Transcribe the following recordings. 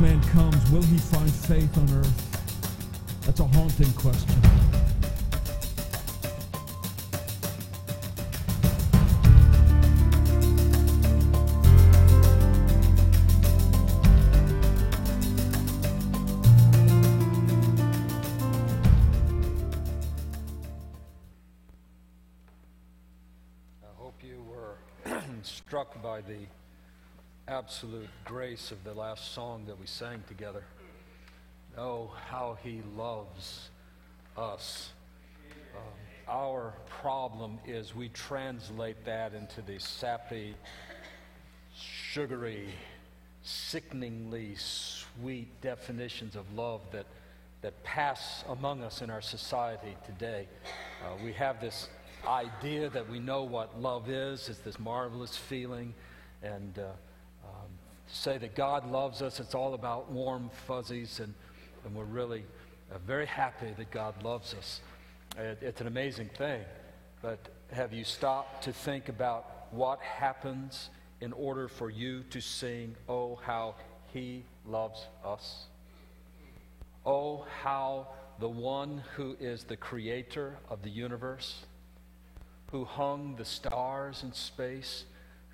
Man comes, will he find faith on earth? That's a haunting question. Absolute grace of the last song that we sang together. Oh, how he loves us. Um, our problem is we translate that into the sappy, sugary, sickeningly sweet definitions of love that, that pass among us in our society today. Uh, we have this idea that we know what love is, it's this marvelous feeling, and uh, say that God loves us, it's all about warm fuzzies, and, and we're really uh, very happy that God loves us. It, it's an amazing thing, but have you stopped to think about what happens in order for you to sing, Oh, how He loves us? Oh, how the one who is the creator of the universe, who hung the stars in space,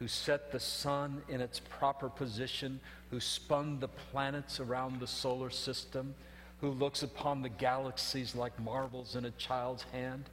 who set the sun in its proper position, who spun the planets around the solar system, who looks upon the galaxies like marbles in a child's hand.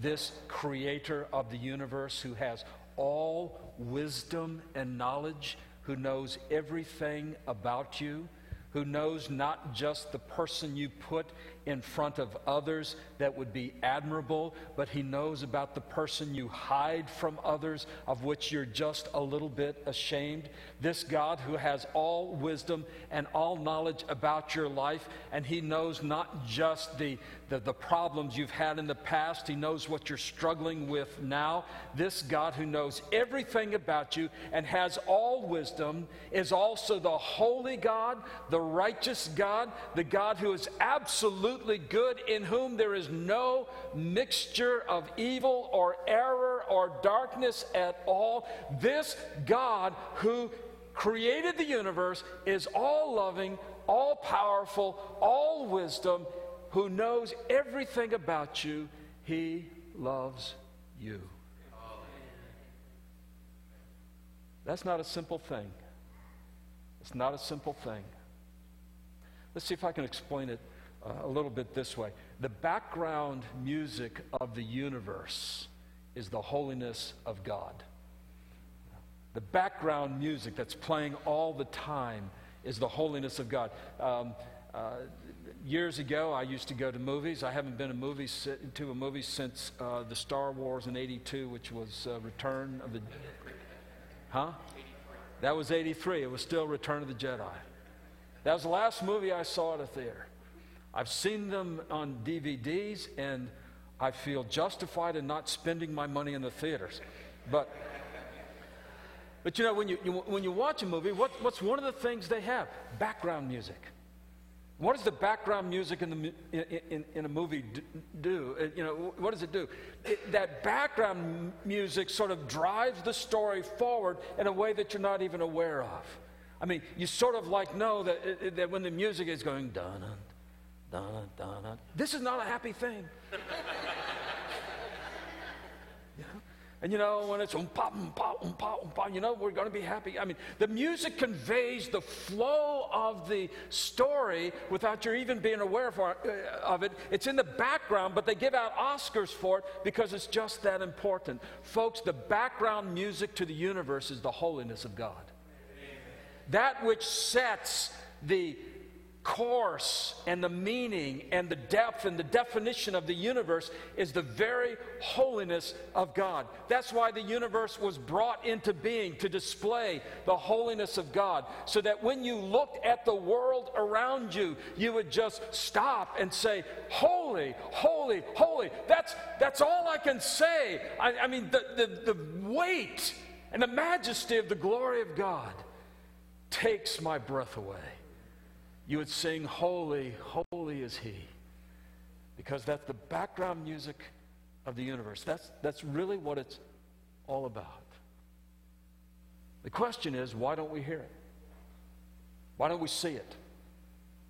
This creator of the universe who has all wisdom and knowledge, who knows everything about you, who knows not just the person you put in front of others that would be admirable, but he knows about the person you hide from others, of which you're just a little bit ashamed. This God who has all wisdom and all knowledge about your life, and he knows not just the, the, the problems you've had in the past, he knows what you're struggling with now. This God who knows everything about you and has all wisdom is also the holy God, the righteous God, the God who is absolutely good, in whom there is no mixture of evil or error or darkness at all. This God who created the universe is all loving, all powerful, all wisdom, who knows everything about you. He loves you. That's not a simple thing. It's not a simple thing. Let's see if I can explain it uh, a little bit this way. The background music of the universe is the holiness of God. The background music that's playing all the time is the holiness of God. Um, uh, years ago, I used to go to movies. I haven't been a movie to a movie since uh, the Star Wars in '82, which was uh, Return of the. Huh? That was '83. It was still Return of the Jedi. That was the last movie I saw at a theater. I've seen them on DVDs, and I feel justified in not spending my money in the theaters. But, but you know, when you, you when you watch a movie, what, what's one of the things they have? Background music. What does the background music in, the, in, in, in a movie do? Uh, you know, what does it do? It, that background music sort of drives the story forward in a way that you're not even aware of. I mean, you sort of like know that, that when the music is going dun dun, dun, dun. This is not a happy thing. And you know, when it's um pop, um pop, um pop, um pop, you know, we're going to be happy. I mean, the music conveys the flow of the story without you even being aware of, uh, of it. It's in the background, but they give out Oscars for it because it's just that important. Folks, the background music to the universe is the holiness of God. That which sets the course and the meaning and the depth and the definition of the universe is the very holiness of God. That's why the universe was brought into being to display the holiness of God, so that when you looked at the world around you, you would just stop and say, Holy, holy, holy. That's, that's all I can say. I, I mean, the, the, the weight and the majesty of the glory of God takes my breath away you would sing, Holy, holy is He. Because that's the background music of the universe. That's, that's really what it's all about. The question is, why don't we hear it? Why don't we see it?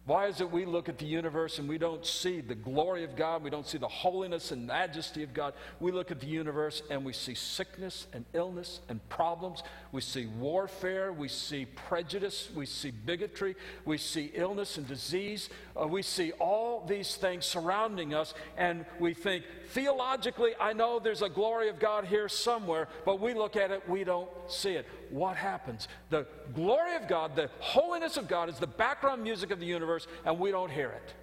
Why is it we look at the universe and we don't see the glory of God? We don't see the holiness and majesty of God. We look at the universe and we see sickness and illness and problems. We see warfare. We see prejudice. We see bigotry. We see illness and disease. Uh, we see all these things surrounding us and we think, theologically, I know there's a glory of God here somewhere, but we look at it, we don't see it what happens? The glory of God, the holiness of God is the background music of the universe, and we don't hear it.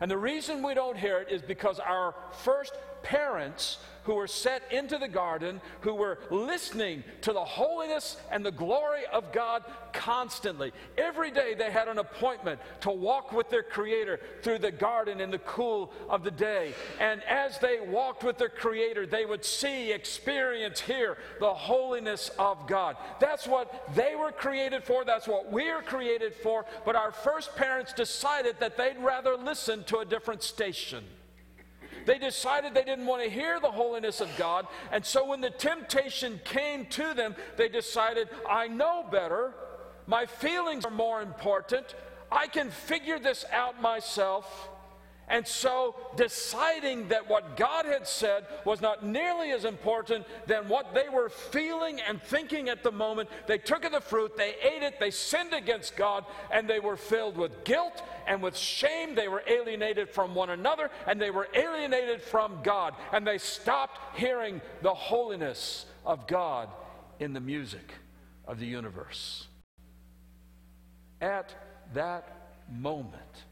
And the reason we don't hear it is because our first parents who were set into the garden, who were listening to the holiness and the glory of God constantly. Every day they had an appointment to walk with their Creator through the garden in the cool of the day. And as they walked with their Creator, they would see, experience, hear the holiness of God. That's what they were created for, that's what we are created for. But our first parents decided that they'd rather listen to a different station. They decided they didn't want to hear the holiness of God. And so when the temptation came to them, they decided, I know better. My feelings are more important. I can figure this out myself. And so, deciding that what God had said was not nearly as important than what they were feeling and thinking at the moment, they took of the fruit, they ate it, they sinned against God, and they were filled with guilt and with shame. They were alienated from one another, and they were alienated from God. And they stopped hearing the holiness of God in the music of the universe. At that moment,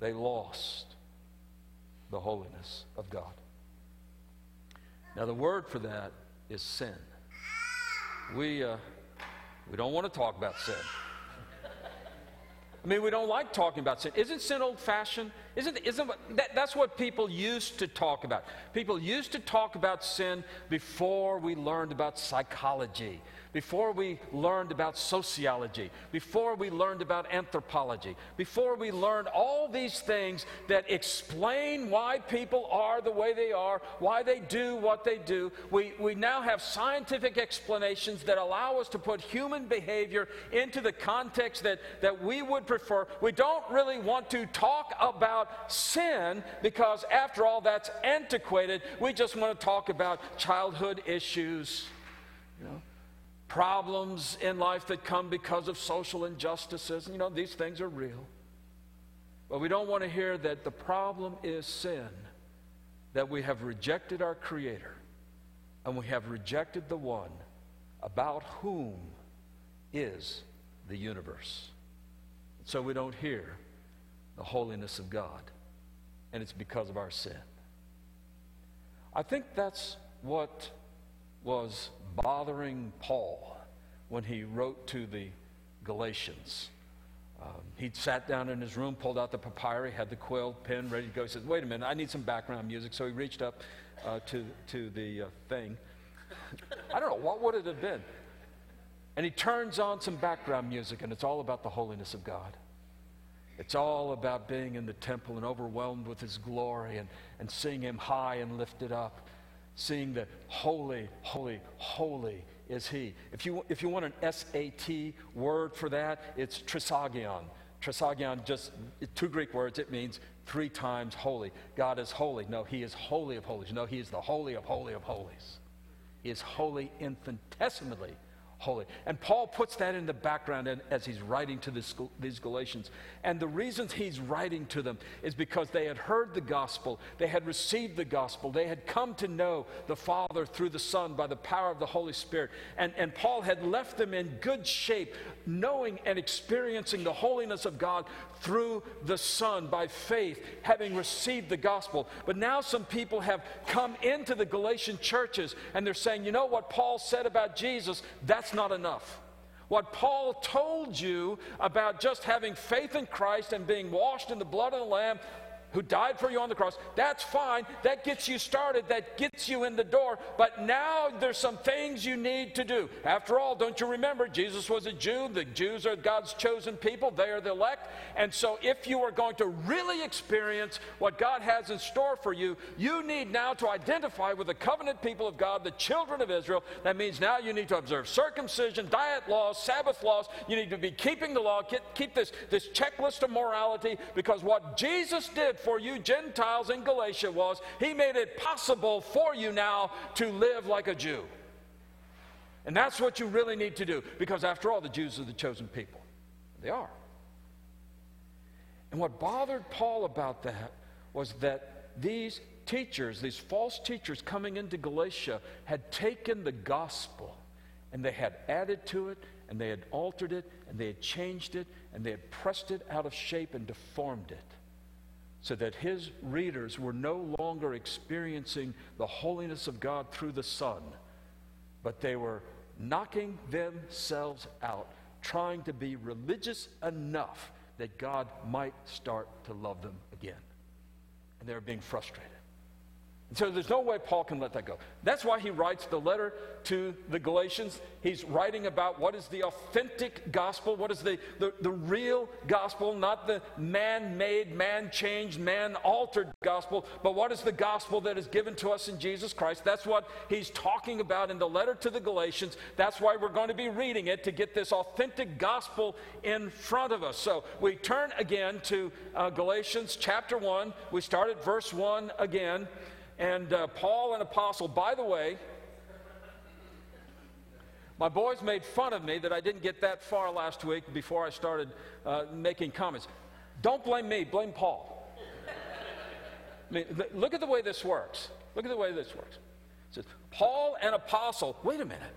they lost the holiness of God. Now, the word for that is sin. We, uh, we don't want to talk about sin. I mean, we don't like talking about sin. Isn't sin old fashioned? Isn't, isn't that, that's what people used to talk about. People used to talk about sin before we learned about psychology before we learned about sociology, before we learned about anthropology, before we learned all these things that explain why people are the way they are, why they do what they do, we, we now have scientific explanations that allow us to put human behavior into the context that, that we would prefer. We don't really want to talk about sin because, after all, that's antiquated. We just want to talk about childhood issues. You know, problems in life that come because of social injustices. You know, these things are real. But we don't want to hear that the problem is sin, that we have rejected our Creator, and we have rejected the one about whom is the universe. So we don't hear the holiness of God, and it's because of our sin. I think that's what was bothering Paul when he wrote to the Galatians. Um, he'd sat down in his room, pulled out the papyri, had the quill, pen ready to go. He said, Wait a minute, I need some background music. So he reached up uh, to, to the uh, thing. I don't know, what would it have been? And he turns on some background music, and it's all about the holiness of God. It's all about being in the temple and overwhelmed with his glory and, and seeing him high and lifted up seeing that holy, holy, holy is he. If you, if you want an SAT word for that, it's trisagion. Trisagion, just two Greek words, it means three times holy. God is holy. No, he is holy of holies. No, he is the holy of holy of holies. He is holy infinitesimally holy. And Paul puts that in the background as he's writing to this, these Galatians. And the reasons he's writing to them is because they had heard the gospel, they had received the gospel, they had come to know the Father through the Son by the power of the Holy Spirit. And, and Paul had left them in good shape, knowing and experiencing the holiness of God through the Son by faith, having received the gospel. But now some people have come into the Galatian churches and they're saying, you know what Paul said about Jesus? That's not enough. What Paul told you about just having faith in Christ and being washed in the blood of the Lamb, who died for you on the cross. That's fine. That gets you started. That gets you in the door. But now there's some things you need to do. After all, don't you remember, Jesus was a Jew. The Jews are God's chosen people, they are the elect. And so, if you are going to really experience what God has in store for you, you need now to identify with the covenant people of God, the children of Israel. That means now you need to observe circumcision, diet laws, Sabbath laws. You need to be keeping the law, keep this, this checklist of morality, because what Jesus did for you Gentiles in Galatia was he made it possible for you now to live like a Jew. And that's what you really need to do because, after all, the Jews are the chosen people. They are. And what bothered Paul about that was that these teachers, these false teachers coming into Galatia, had taken the gospel and they had added to it and they had altered it and they had changed it and they had pressed it out of shape and deformed it so that his readers were no longer experiencing the holiness of God through the Son, but they were knocking themselves out, trying to be religious enough that God might start to love them again. And they were being frustrated. So there's no way Paul can let that go. That's why he writes the letter to the Galatians. He's writing about what is the authentic gospel, what is the, the, the real gospel, not the man made, man changed, man altered gospel, but what is the gospel that is given to us in Jesus Christ. That's what he's talking about in the letter to the Galatians. That's why we're going to be reading it to get this authentic gospel in front of us. So we turn again to uh, Galatians chapter 1. We start at verse 1 again. And uh, Paul, an apostle, by the way, my boys made fun of me that I didn't get that far last week before I started uh, making comments. Don't blame me, blame Paul. I mean, th- look at the way this works. Look at the way this works. It says, Paul, an apostle. Wait a minute.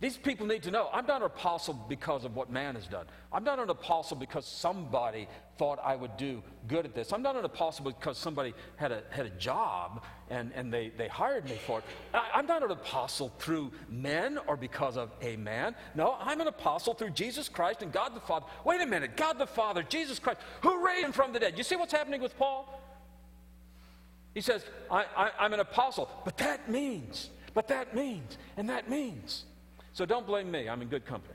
These people need to know I'm not an apostle because of what man has done. I'm not an apostle because somebody thought I would do good at this. I'm not an apostle because somebody had a, had a job and, and they, they hired me for it. I, I'm not an apostle through men or because of a man. No, I'm an apostle through Jesus Christ and God the Father. Wait a minute, God the Father, Jesus Christ, who raised him from the dead. You see what's happening with Paul? He says, I, I, I'm an apostle, but that means, but that means, and that means. So don't blame me. I'm in good company.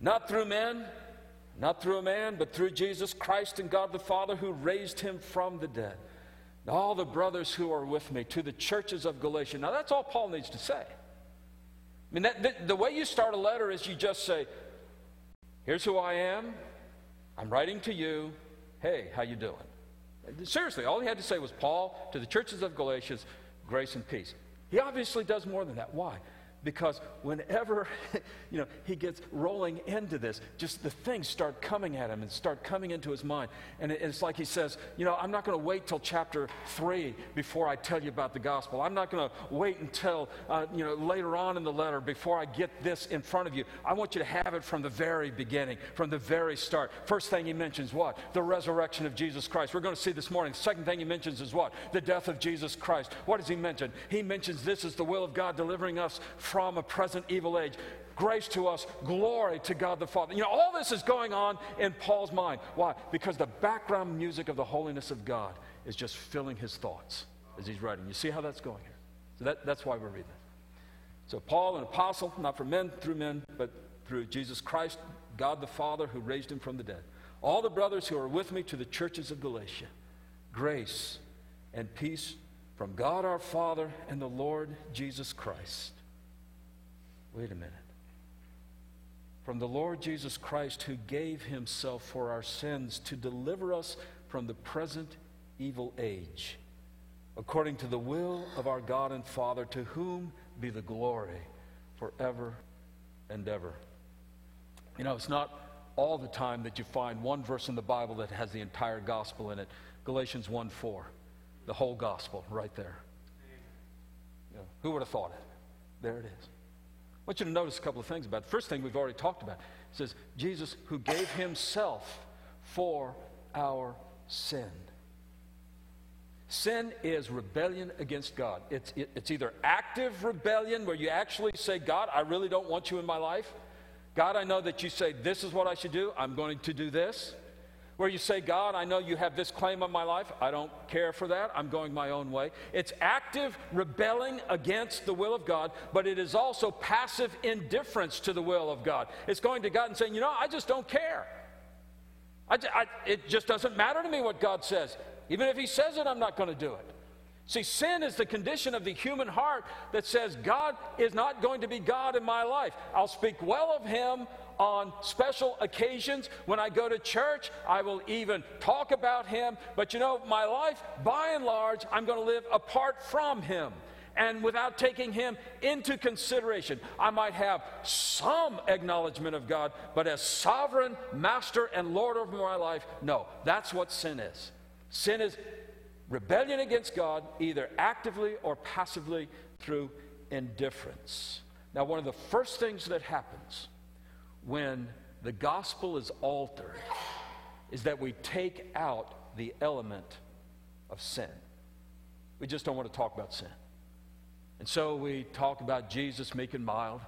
Not through men, not through a man, but through Jesus Christ and God the Father who raised him from the dead. And all the brothers who are with me to the churches of Galatia. Now that's all Paul needs to say. I mean, that, the, the way you start a letter is you just say, "Here's who I am. I'm writing to you. Hey, how you doing?" Seriously, all he had to say was, "Paul to the churches of Galatia, grace and peace." He obviously does more than that. Why? Because whenever you know he gets rolling into this just the things start coming at him and start coming into his mind. And it's like he says you know i'm not going to wait till chapter 3 before i tell you about the gospel. I'm not going to wait until uh, you know later on in the letter before i get this in front of you. I want you to have it from the very beginning from the very start. First thing he mentions what? The resurrection of jesus christ. We're going to see this morning. Second thing he mentions is what? The death of jesus christ. What does he mention? He mentions this is the will of god delivering us a present evil age. Grace to us, glory to God the Father. You know, all this is going on in Paul's mind. Why? Because the background music of the holiness of God is just filling his thoughts as he's writing. You see how that's going here? So that, that's why we're reading this. So, Paul, an apostle, not for men, through men, but through Jesus Christ, God the Father, who raised him from the dead. All the brothers who are with me to the churches of Galatia, grace and peace from God our Father and the Lord Jesus Christ. Wait a minute. From the Lord Jesus Christ, who gave himself for our sins to deliver us from the present evil age, according to the will of our God and Father, to whom be the glory forever and ever. You know, it's not all the time that you find one verse in the Bible that has the entire gospel in it. Galatians 1 4, the whole gospel right there. Who would have thought it? There it is. I want you to notice a couple of things about it. First thing we've already talked about. It says, Jesus who gave himself for our sin. Sin is rebellion against God. It's, it, it's either active rebellion, where you actually say, God, I really don't want you in my life. God, I know that you say this is what I should do. I'm going to do this. Where you say, God, I know you have this claim on my life. I don't care for that. I'm going my own way. It's active rebelling against the will of God, but it is also passive indifference to the will of God. It's going to God and saying, you know, I just don't care. I, I, it just doesn't matter to me what God says. Even if He says it, I'm not going to do it. See, sin is the condition of the human heart that says, God is not going to be God in my life. I'll speak well of Him on special occasions. When I go to church, I will even talk about Him. But you know, my life, by and large, I'm going to live apart from Him and without taking Him into consideration. I might have some acknowledgement of God, but as sovereign master and Lord of my life, no, that's what sin is. Sin is rebellion against God, either actively or passively through indifference. Now, one of the first things that happens when the gospel is altered is that we take out the element of sin. We just don't want to talk about sin. And so we talk about Jesus meek and mild,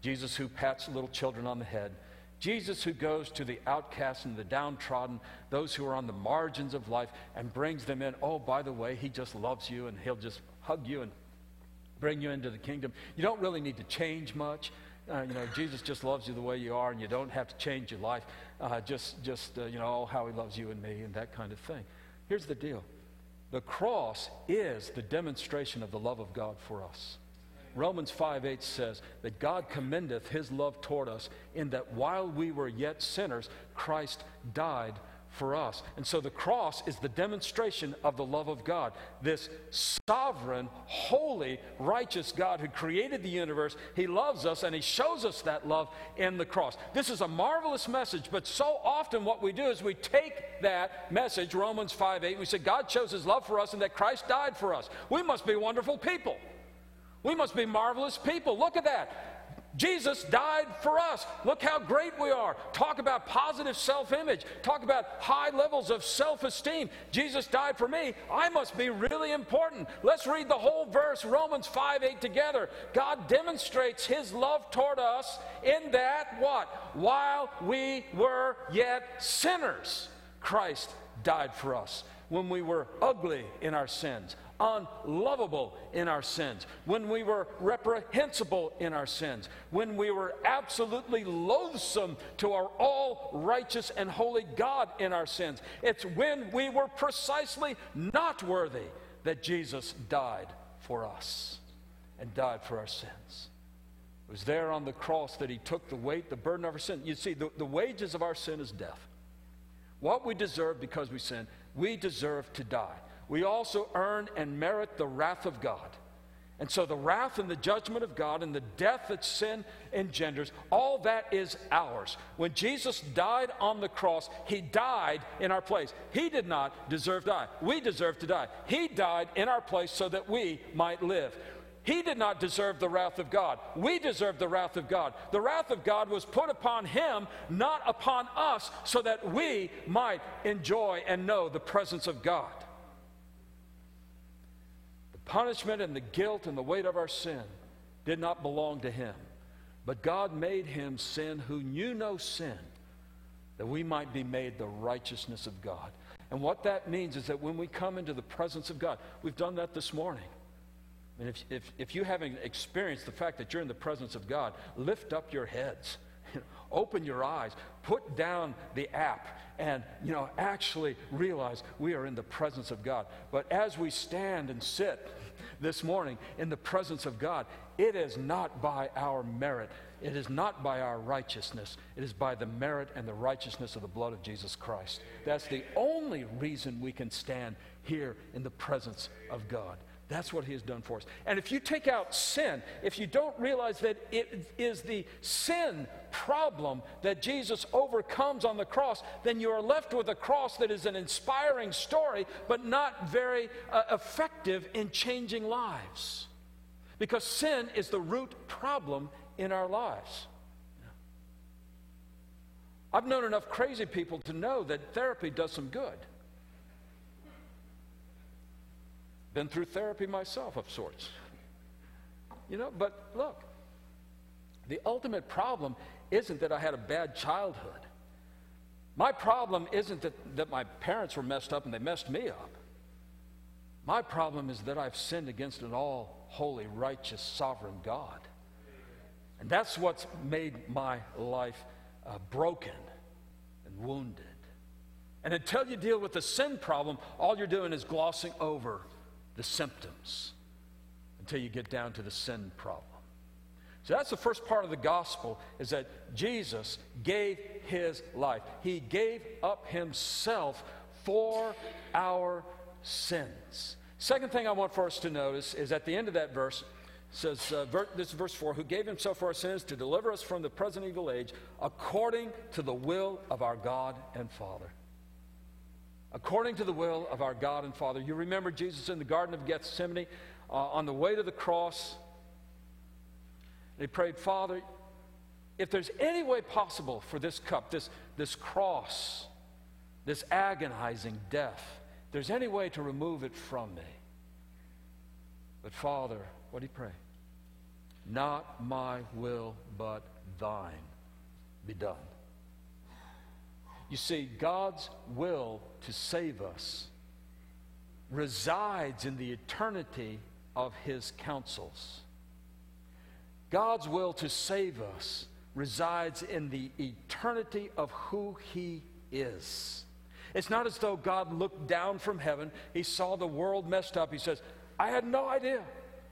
Jesus who pats little children on the head, Jesus who goes to the outcasts and the downtrodden, those who are on the margins of life, and brings them in. Oh, by the way, he just loves you and he'll just hug you and bring you into the kingdom. You don't really need to change much. Uh, you know, Jesus just loves you the way you are, and you don't have to change your life. Uh, just, just uh, you know, oh, how he loves you and me, and that kind of thing. Here's the deal the cross is the demonstration of the love of God for us. Romans 5 8 says that God commendeth his love toward us in that while we were yet sinners, Christ died for us. And so the cross is the demonstration of the love of God. This sovereign, holy, righteous God who created the universe, He loves us and He shows us that love in the cross. This is a marvelous message, but so often what we do is we take that message, Romans 5 8, we say, God shows His love for us and that Christ died for us. We must be wonderful people. We must be marvelous people. Look at that. Jesus died for us. Look how great we are. Talk about positive self image. Talk about high levels of self esteem. Jesus died for me. I must be really important. Let's read the whole verse, Romans 5 8 together. God demonstrates his love toward us in that what? While we were yet sinners, Christ died for us. When we were ugly in our sins, unlovable in our sins, when we were reprehensible in our sins, when we were absolutely loathsome to our all righteous and holy God in our sins. It's when we were precisely not worthy that Jesus died for us and died for our sins. It was there on the cross that he took the weight, the burden of our sin. You see, the, the wages of our sin is death. What we deserve because we sin, we deserve to die we also earn and merit the wrath of God. And so the wrath and the judgment of God and the death that sin engenders, all that is ours. When Jesus died on the cross, he died in our place. He did not deserve to die. We deserve to die. He died in our place so that we might live. He did not deserve the wrath of God. We deserve the wrath of God. The wrath of God was put upon him, not upon us, so that we might enjoy and know the presence of God punishment and the guilt and the weight of our sin did not belong to him. But God made him sin who knew no sin, that we might be made the righteousness of God. And what that means is that when we come into the presence of God, we've done that this morning. And if, if, if you haven't experienced the fact that you're in the presence of God, lift up your heads, open your eyes, put down the app, and you know actually realize we are in the presence of God. But as we stand and sit this morning in the presence of God, it is not by our merit. It is not by our righteousness. It is by the merit and the righteousness of the blood of Jesus Christ. That's the only reason we can stand here in the presence of God. That's what he has done for us. And if you take out sin, if you don't realize that it is the sin problem that Jesus overcomes on the cross, then you are left with a cross that is an inspiring story, but not very uh, effective in changing lives. Because sin is the root problem in our lives. I've known enough crazy people to know that therapy does some good. Been through therapy myself of sorts. You know, but look, the ultimate problem isn't that I had a bad childhood. My problem isn't that, that my parents were messed up and they messed me up. My problem is that I've sinned against an all holy, righteous, sovereign God. And that's what's made my life uh, broken and wounded. And until you deal with the sin problem, all you're doing is glossing over the symptoms until you get down to the sin problem. So that's the first part of the gospel is that Jesus gave his life. He gave up himself for our sins. Second thing I want for us to notice is at the end of that verse, says, uh, ver- this is verse 4, who gave himself for our sins to deliver us from the present evil age, according to the will of our God and Father. According to the will of our God and Father. You remember Jesus in the Garden of Gethsemane uh, on the way to the cross. He prayed, Father, if there's any way possible for this cup, this, this cross, this agonizing death, there's any way to remove it from me. But Father, what did he pray? Not my will, but thine be done. You see, God's will to save us resides in the eternity of his counsels. God's will to save us resides in the eternity of who he is. It's not as though God looked down from heaven, he saw the world messed up. He says, I had no idea.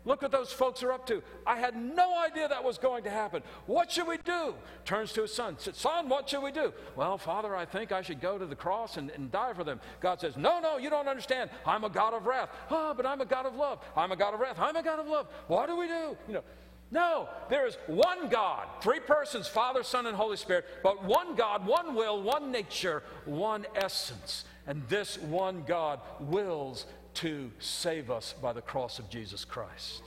Look what those folks are up to. I had no idea that was going to happen. What should we do? Turns to his son. Says, son, what should we do? Well, Father, I think I should go to the cross and, and die for them. God says, No, no, you don't understand. I'm a God of wrath. Oh, but I'm a God of love. I'm a God of wrath. I'm a God of love. What do we do? You know. No, there is one God, three persons, Father, Son, and Holy Spirit, but one God, one will, one nature, one essence. And this one God wills to save us by the cross of Jesus Christ.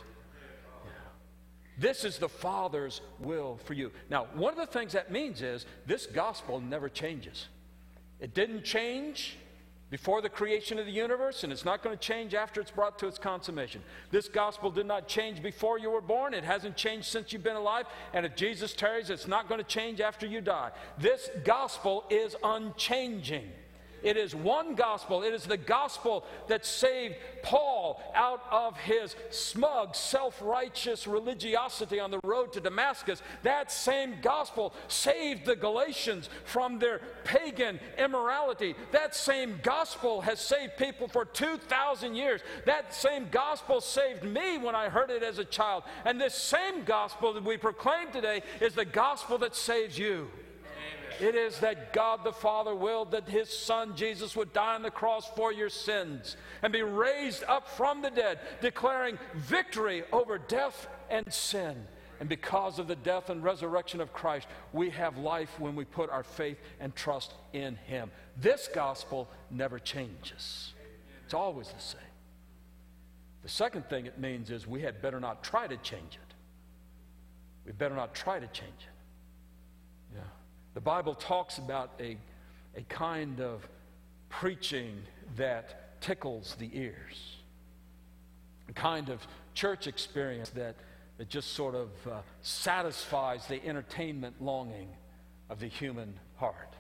Yeah. This is the Father's will for you. Now, one of the things that means is this gospel never changes. It didn't change before the creation of the universe, and it's not going to change after it's brought to its consummation. This gospel did not change before you were born. It hasn't changed since you've been alive. And if Jesus tarries, it's not going to change after you die. This gospel is unchanging. It is one gospel. It is the gospel that saved Paul out of his smug, self righteous religiosity on the road to Damascus. That same gospel saved the Galatians from their pagan immorality. That same gospel has saved people for 2,000 years. That same gospel saved me when I heard it as a child. And this same gospel that we proclaim today is the gospel that saves you. It is that God the Father willed that his Son Jesus would die on the cross for your sins and be raised up from the dead, declaring victory over death and sin. And because of the death and resurrection of Christ, we have life when we put our faith and trust in him. This gospel never changes, it's always the same. The second thing it means is we had better not try to change it. We better not try to change it. The Bible talks about a, a kind of preaching that tickles the ears, a kind of church experience that, that just sort of uh, satisfies the entertainment longing of the human heart.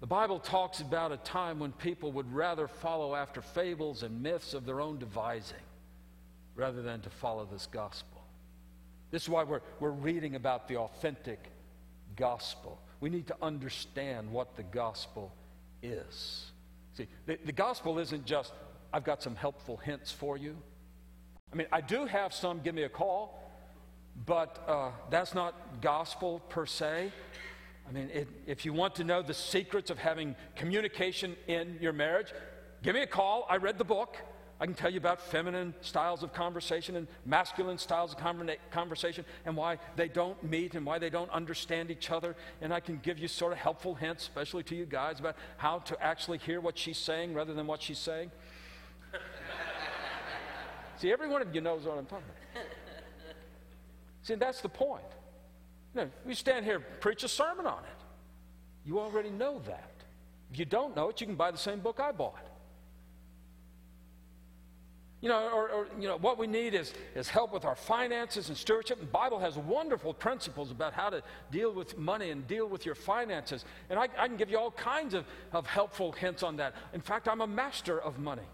The Bible talks about a time when people would rather follow after fables and myths of their own devising rather than to follow this gospel. This is why we're, we're reading about the authentic gospel. We need to understand what the gospel is. See, the, the gospel isn't just, I've got some helpful hints for you. I mean, I do have some, give me a call, but uh, that's not gospel per se. I mean, it, if you want to know the secrets of having communication in your marriage, give me a call. I read the book. I can tell you about feminine styles of conversation and masculine styles of conversation and why they don't meet and why they don't understand each other. And I can give you sort of helpful hints, especially to you guys, about how to actually hear what she's saying rather than what she's saying. See, every one of you knows what I'm talking about. See, that's the point. You know, stand here, preach a sermon on it. You already know that. If you don't know it, you can buy the same book I bought. You know, or, or, you know, what we need is, is help with our finances and stewardship. The Bible has wonderful principles about how to deal with money and deal with your finances. And I, I can give you all kinds of, of helpful hints on that. In fact, I'm a master of money.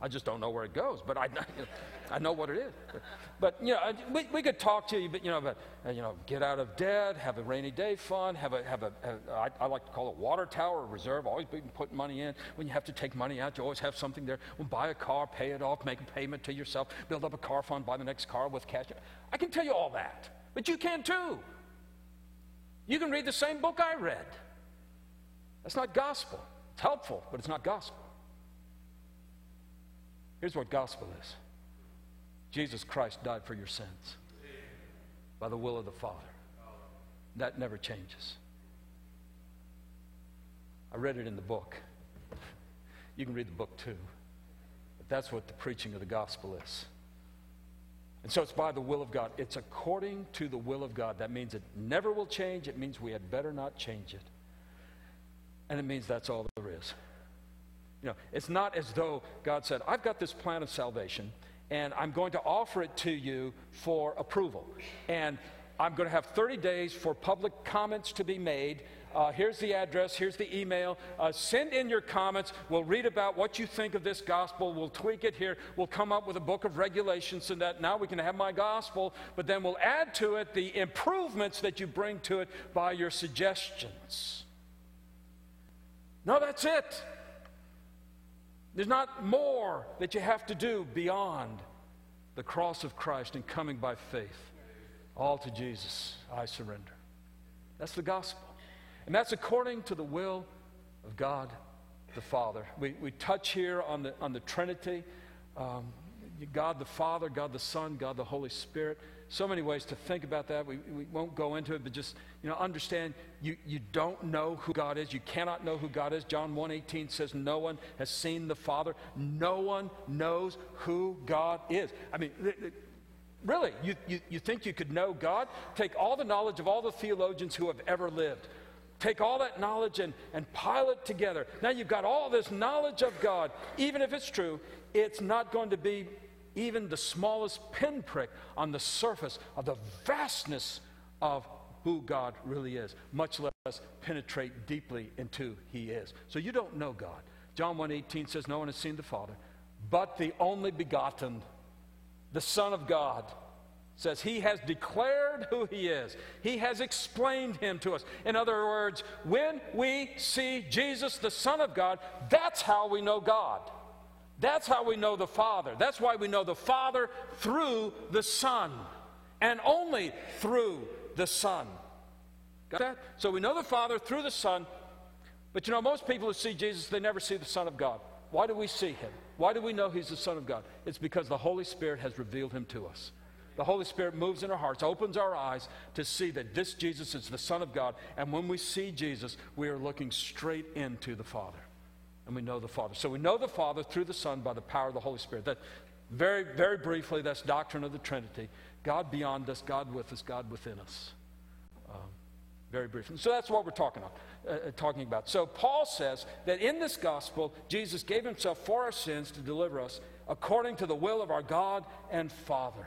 I just don't know where it goes, but I, you know, I know what it is. But, but you know, we, we could talk to you, but you know, but uh, you know, get out of debt, have a rainy day fund, have a have a. Have, I, I like to call it water tower reserve. Always be putting money in. When you have to take money out, you always have something there. Well, buy a car, pay it off, make a payment to yourself, build up a car fund, buy the next car with cash. I can tell you all that, but you can too. You can read the same book I read. That's not gospel. It's helpful, but it's not gospel. Here's what gospel is Jesus Christ died for your sins by the will of the Father. That never changes. I read it in the book. You can read the book too. But that's what the preaching of the gospel is. And so it's by the will of God. It's according to the will of God. That means it never will change. It means we had better not change it. And it means that's all there is. You know, it's not as though God said, I've got this plan of salvation, and I'm going to offer it to you for approval. And I'm going to have 30 days for public comments to be made. Uh, here's the address, here's the email. Uh, send in your comments. We'll read about what you think of this gospel. We'll tweak it here. We'll come up with a book of regulations so that now we can have my gospel, but then we'll add to it the improvements that you bring to it by your suggestions. No, that's it. There's not more that you have to do beyond the cross of Christ and coming by faith. All to Jesus, I surrender. That's the gospel. And that's according to the will of God the Father. We, we touch here on the, on the Trinity um, God the Father, God the Son, God the Holy Spirit so many ways to think about that. We, we won't go into it, but just you know, understand you, you don't know who God is. You cannot know who God is. John 1.18 says, No one has seen the Father. No one knows who God is. I mean, really, you, you, you think you could know God? Take all the knowledge of all the theologians who have ever lived. Take all that knowledge and, and pile it together. Now you've got all this knowledge of God. Even if it's true, it's not going to be even the smallest pinprick on the surface of the vastness of who God really is, much less penetrate deeply into He is. So you don't know God. John 1:18 says, No one has seen the Father, but the only begotten, the Son of God, says He has declared who He is. He has explained Him to us. In other words, when we see Jesus, the Son of God, that's how we know God. That's how we know the Father. That's why we know the Father through the Son, and only through the Son. Got that? So we know the Father through the Son, but you know, most people who see Jesus, they never see the Son of God. Why do we see him? Why do we know he's the Son of God? It's because the Holy Spirit has revealed him to us. The Holy Spirit moves in our hearts, opens our eyes to see that this Jesus is the Son of God. And when we see Jesus, we are looking straight into the Father and we know the Father. So we know the Father through the Son by the power of the Holy Spirit. That very, very briefly, that's doctrine of the Trinity. God beyond us, God with us, God within us. Um, very briefly. So that's what we're talking about, uh, uh, talking about. So Paul says that in this gospel, Jesus gave himself for our sins to deliver us according to the will of our God and Father.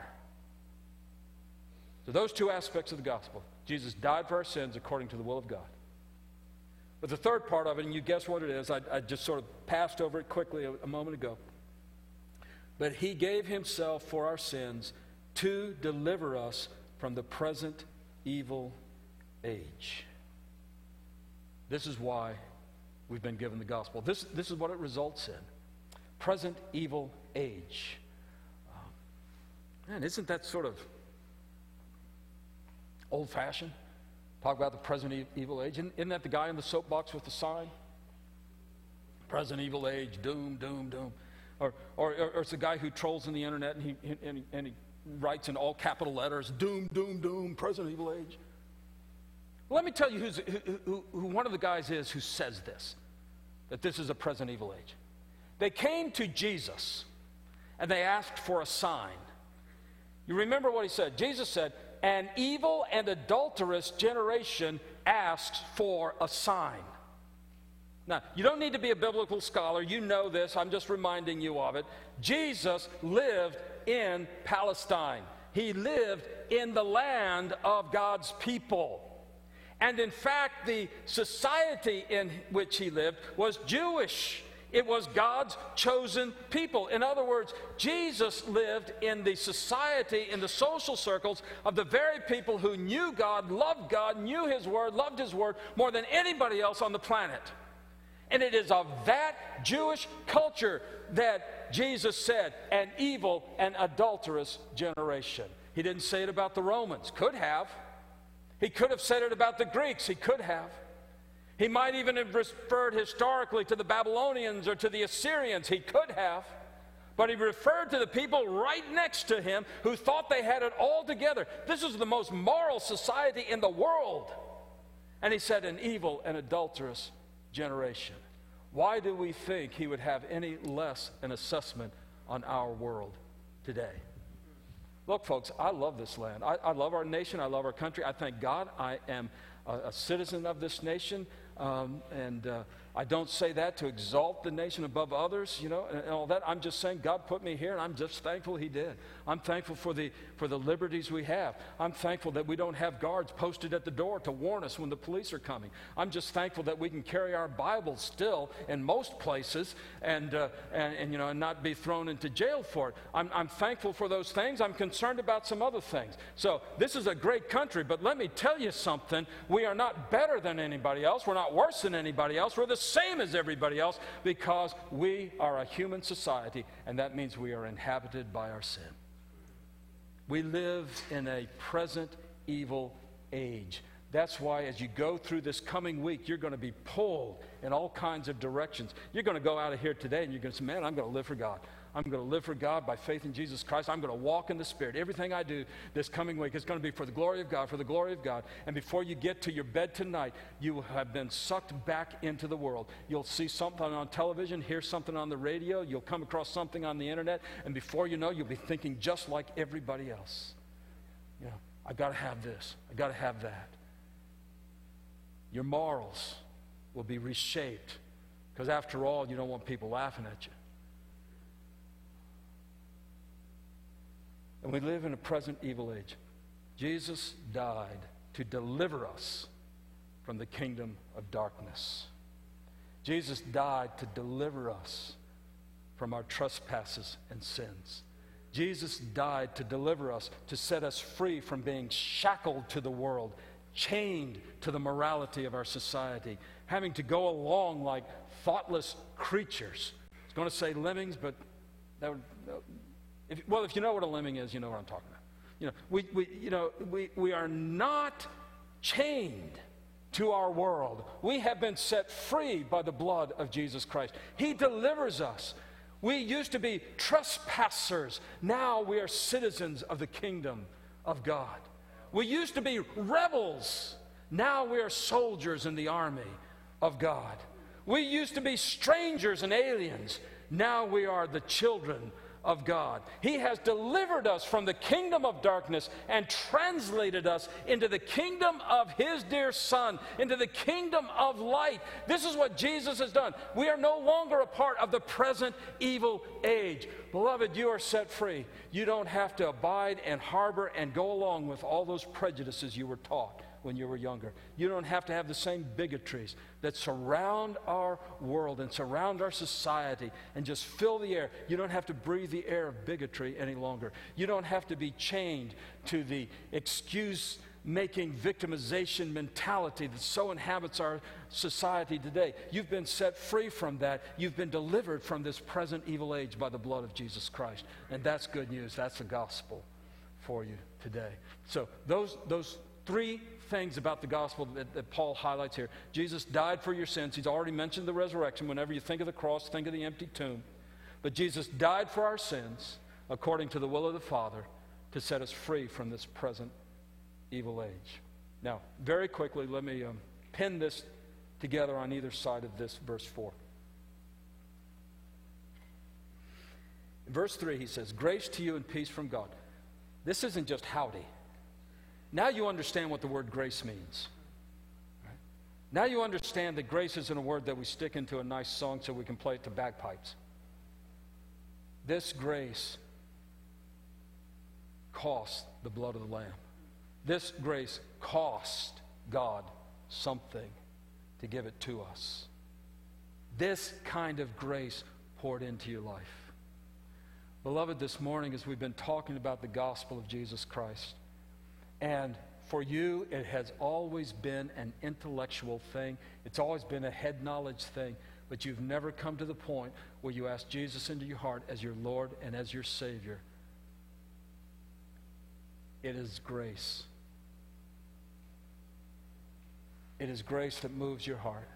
So those two aspects of the gospel. Jesus died for our sins according to the will of God. But the third part of it, and you guess what it is, I, I just sort of passed over it quickly a, a moment ago. But he gave himself for our sins to deliver us from the present evil age. This is why we've been given the gospel. This, this is what it results in present evil age. Um, man, isn't that sort of old fashioned? Talk about the present evil age. Isn't, isn't that the guy in the soapbox with the sign? Present evil age, doom, doom, doom. Or, or, or it's the guy who trolls in the internet and he, and he, and he writes in all capital letters, doom, doom, doom, present evil age. Let me tell you who, who, who one of the guys is who says this, that this is a present evil age. They came to Jesus and they asked for a sign. You remember what he said? Jesus said, an evil and adulterous generation asks for a sign. Now, you don't need to be a biblical scholar. You know this. I'm just reminding you of it. Jesus lived in Palestine, he lived in the land of God's people. And in fact, the society in which he lived was Jewish. It was God's chosen people. In other words, Jesus lived in the society, in the social circles of the very people who knew God, loved God, knew His Word, loved His Word more than anybody else on the planet. And it is of that Jewish culture that Jesus said, an evil and adulterous generation. He didn't say it about the Romans, could have. He could have said it about the Greeks, he could have. He might even have referred historically to the Babylonians or to the Assyrians. He could have. But he referred to the people right next to him who thought they had it all together. This is the most moral society in the world. And he said, an evil and adulterous generation. Why do we think he would have any less an assessment on our world today? Look, folks, I love this land. I, I love our nation. I love our country. I thank God I am a, a citizen of this nation. Um, and uh, I don't say that to exalt the nation above others, you know, and, all that. I'm just saying God put me here, and I'm just thankful He did. I'm thankful for the, for the liberties we have. I'm thankful that we don't have guards posted at the door to warn us when the police are coming. I'm just thankful that we can carry our Bibles still in most places and, uh, and, and, you know, and not be thrown into jail for it. I'm, I'm thankful for those things. I'm concerned about some other things. So this is a great country, but let me tell you something. We are not better than anybody else. We're not worse than anybody else. We're the same as everybody else because we are a human society, and that means we are inhabited by our sin. We live in a present evil age. That's why, as you go through this coming week, you're going to be pulled in all kinds of directions. You're going to go out of here today and you're going to say, Man, I'm going to live for God. I'm going to live for God by faith in Jesus Christ. I'm going to walk in the Spirit. Everything I do this coming week is going to be for the glory of God, for the glory of God. And before you get to your bed tonight, you have been sucked back into the world. You'll see something on television, hear something on the radio, you'll come across something on the internet, and before you know, you'll be thinking just like everybody else. You know, I got to have this, I've got to have that. Your morals will be reshaped because, after all, you don't want people laughing at you. And we live in a present evil age. Jesus died to deliver us from the kingdom of darkness. Jesus died to deliver us from our trespasses and sins. Jesus died to deliver us, to set us free from being shackled to the world, chained to the morality of our society, having to go along like thoughtless creatures. I was going to say lemmings, but that would, if, well, if you know what a lemming is, you know what I'm talking about. You know, we, we, you know, we, we are not chained to our world. We have been set free by the blood of Jesus Christ. He delivers us. We used to be trespassers. Now we are citizens of the kingdom of God. We used to be rebels. Now we are soldiers in the army of God. We used to be strangers and aliens. Now we are the children of God. He has delivered us from the kingdom of darkness and translated us into the kingdom of His dear Son, into the kingdom of light. This is what Jesus has done. We are no longer a part of the present evil age. Beloved, you are set free. You don't have to abide and harbor and go along with all those prejudices you were taught when you were younger. You don't have to have the same bigotries that surround our world and surround our society and just fill the air. You don't have to breathe the air of bigotry any longer. You don't have to be chained to the excuse making victimization mentality that so inhabits our society today. You've been set free from that. You've been delivered from this present evil age by the blood of Jesus Christ. And that's good news. That's the gospel for you today. So, those, those three things about the gospel that, that, Paul highlights here. Jesus died for your sins. He's already mentioned the resurrection. Whenever you think of the cross, think of the empty tomb. But Jesus died for our sins according to the will of the Father to set us free from this present evil age. Now, very quickly, let me um, pin this together on either side of this verse 4. In verse 3, he says, Grace to you and peace from God. This isn't just howdy. Now you understand what the word grace means. Right? Now you understand that grace isn't a word that we stick into a nice song so we can play it to bagpipes. This grace cost the blood of the Lamb. This grace cost God something to give it to us. This kind of grace poured into your life. Beloved, this morning, as we've been talking about the gospel of Jesus Christ, and for you, it has always been an intellectual thing, it's always been a head knowledge thing, but you've never come to the point where you ask Jesus into your heart as your Lord and as your Savior. It is grace. It is grace that moves your heart.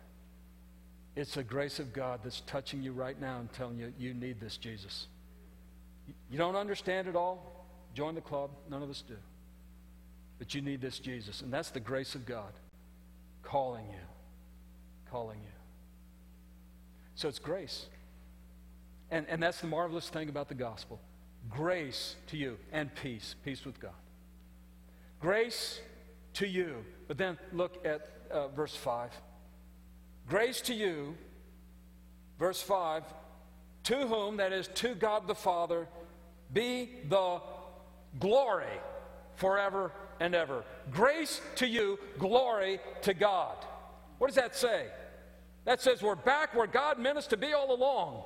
It's the grace of God that's touching you right now and telling you, you need this Jesus. You don't understand it all? Join the club. None of us do. But you need this Jesus. And that's the grace of God calling you. Calling you. So it's grace. And, and that's the marvelous thing about the gospel grace to you and peace, peace with God. Grace to you. But then look at uh, verse 5. Grace to you, verse 5, to whom, that is, to God the Father, be the glory forever and ever. Grace to you, glory to God. What does that say? That says we're back where God meant us to be all along.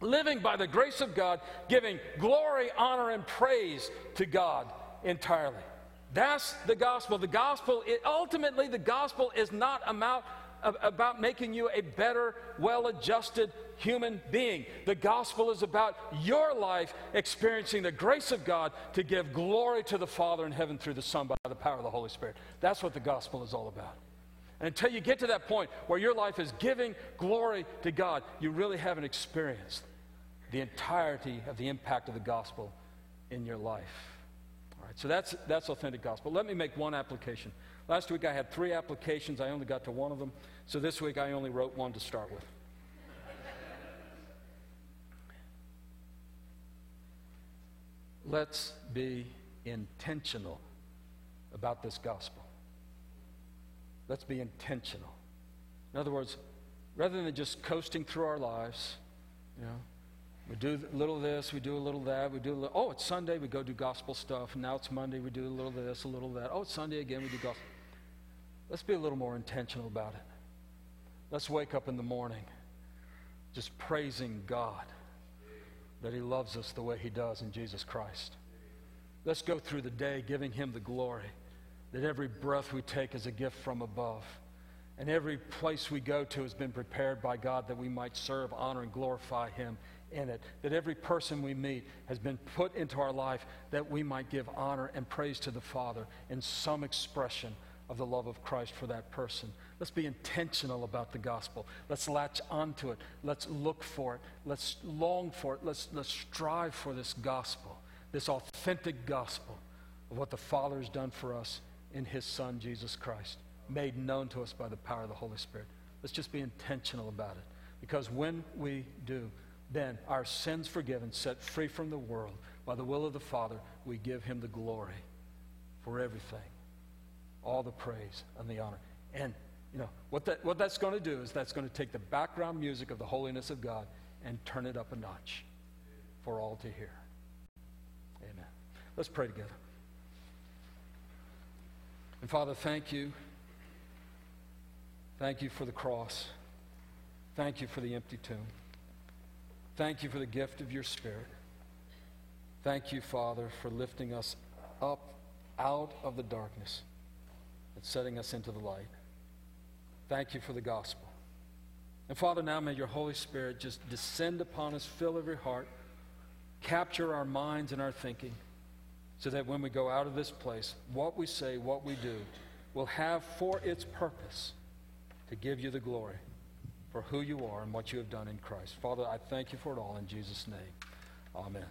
Living by the grace of God, giving glory, honor, and praise to God entirely. That's the gospel. The gospel, it, ultimately, the gospel is not about about making you a better, well adjusted human being. The gospel is about your life experiencing the grace of God to give glory to the Father in heaven through the Son by the power of the Holy Spirit. That's what the gospel is all about. And until you get to that point where your life is giving glory to God, you really haven't experienced the entirety of the impact of the gospel in your life. All right, so that's, that's authentic gospel. Let me make one application. Last week I had three applications. I only got to one of them. So this week I only wrote one to start with. Let's be intentional about this gospel. Let's be intentional. In other words, rather than just coasting through our lives, you know, we do a little this, we do a little that, we do a little, oh, it's Sunday, we go do gospel stuff, now it's Monday, we do a little this, a little that. Oh, it's Sunday again, we do gospel. Let's be a little more intentional about it. Let's wake up in the morning just praising God that He loves us the way He does in Jesus Christ. Let's go through the day giving Him the glory that every breath we take is a gift from above. And every place we go to has been prepared by God that we might serve, honor, and glorify Him in it. That every person we meet has been put into our life that we might give honor and praise to the Father in some expression of the love of Christ for that person. Let's be intentional about the gospel. Let's latch onto it. Let's look for it. Let's long for it. Let's, let's strive for this gospel, this authentic gospel of what the Father has done for us in His Son, Jesus Christ, made known to us by the power of the Holy Spirit. Let's just be intentional about it. Because when we do, then our sins forgiven, set free from the world, by the will of the Father, we give Him the glory for everything all the praise and the honor. And, you know, what, that, what that's going to do is that's going to take the background music of the holiness of God and turn it up a notch for all to hear. Amen. Let's pray together. And Father, thank you. Thank you for the cross. Thank you for the empty tomb. Thank you for the gift of your Spirit. Thank you, Father, for lifting us up out of the darkness and setting us into the light. Thank you for the gospel. And Father, now may your Holy Spirit just descend upon us, fill every heart, capture our minds and our thinking, so that when we go out of this place, what we say, what we do, will have for its purpose to give you the glory for who you are and what you have done in Christ. Father, I thank you for it all in Jesus' name. Amen.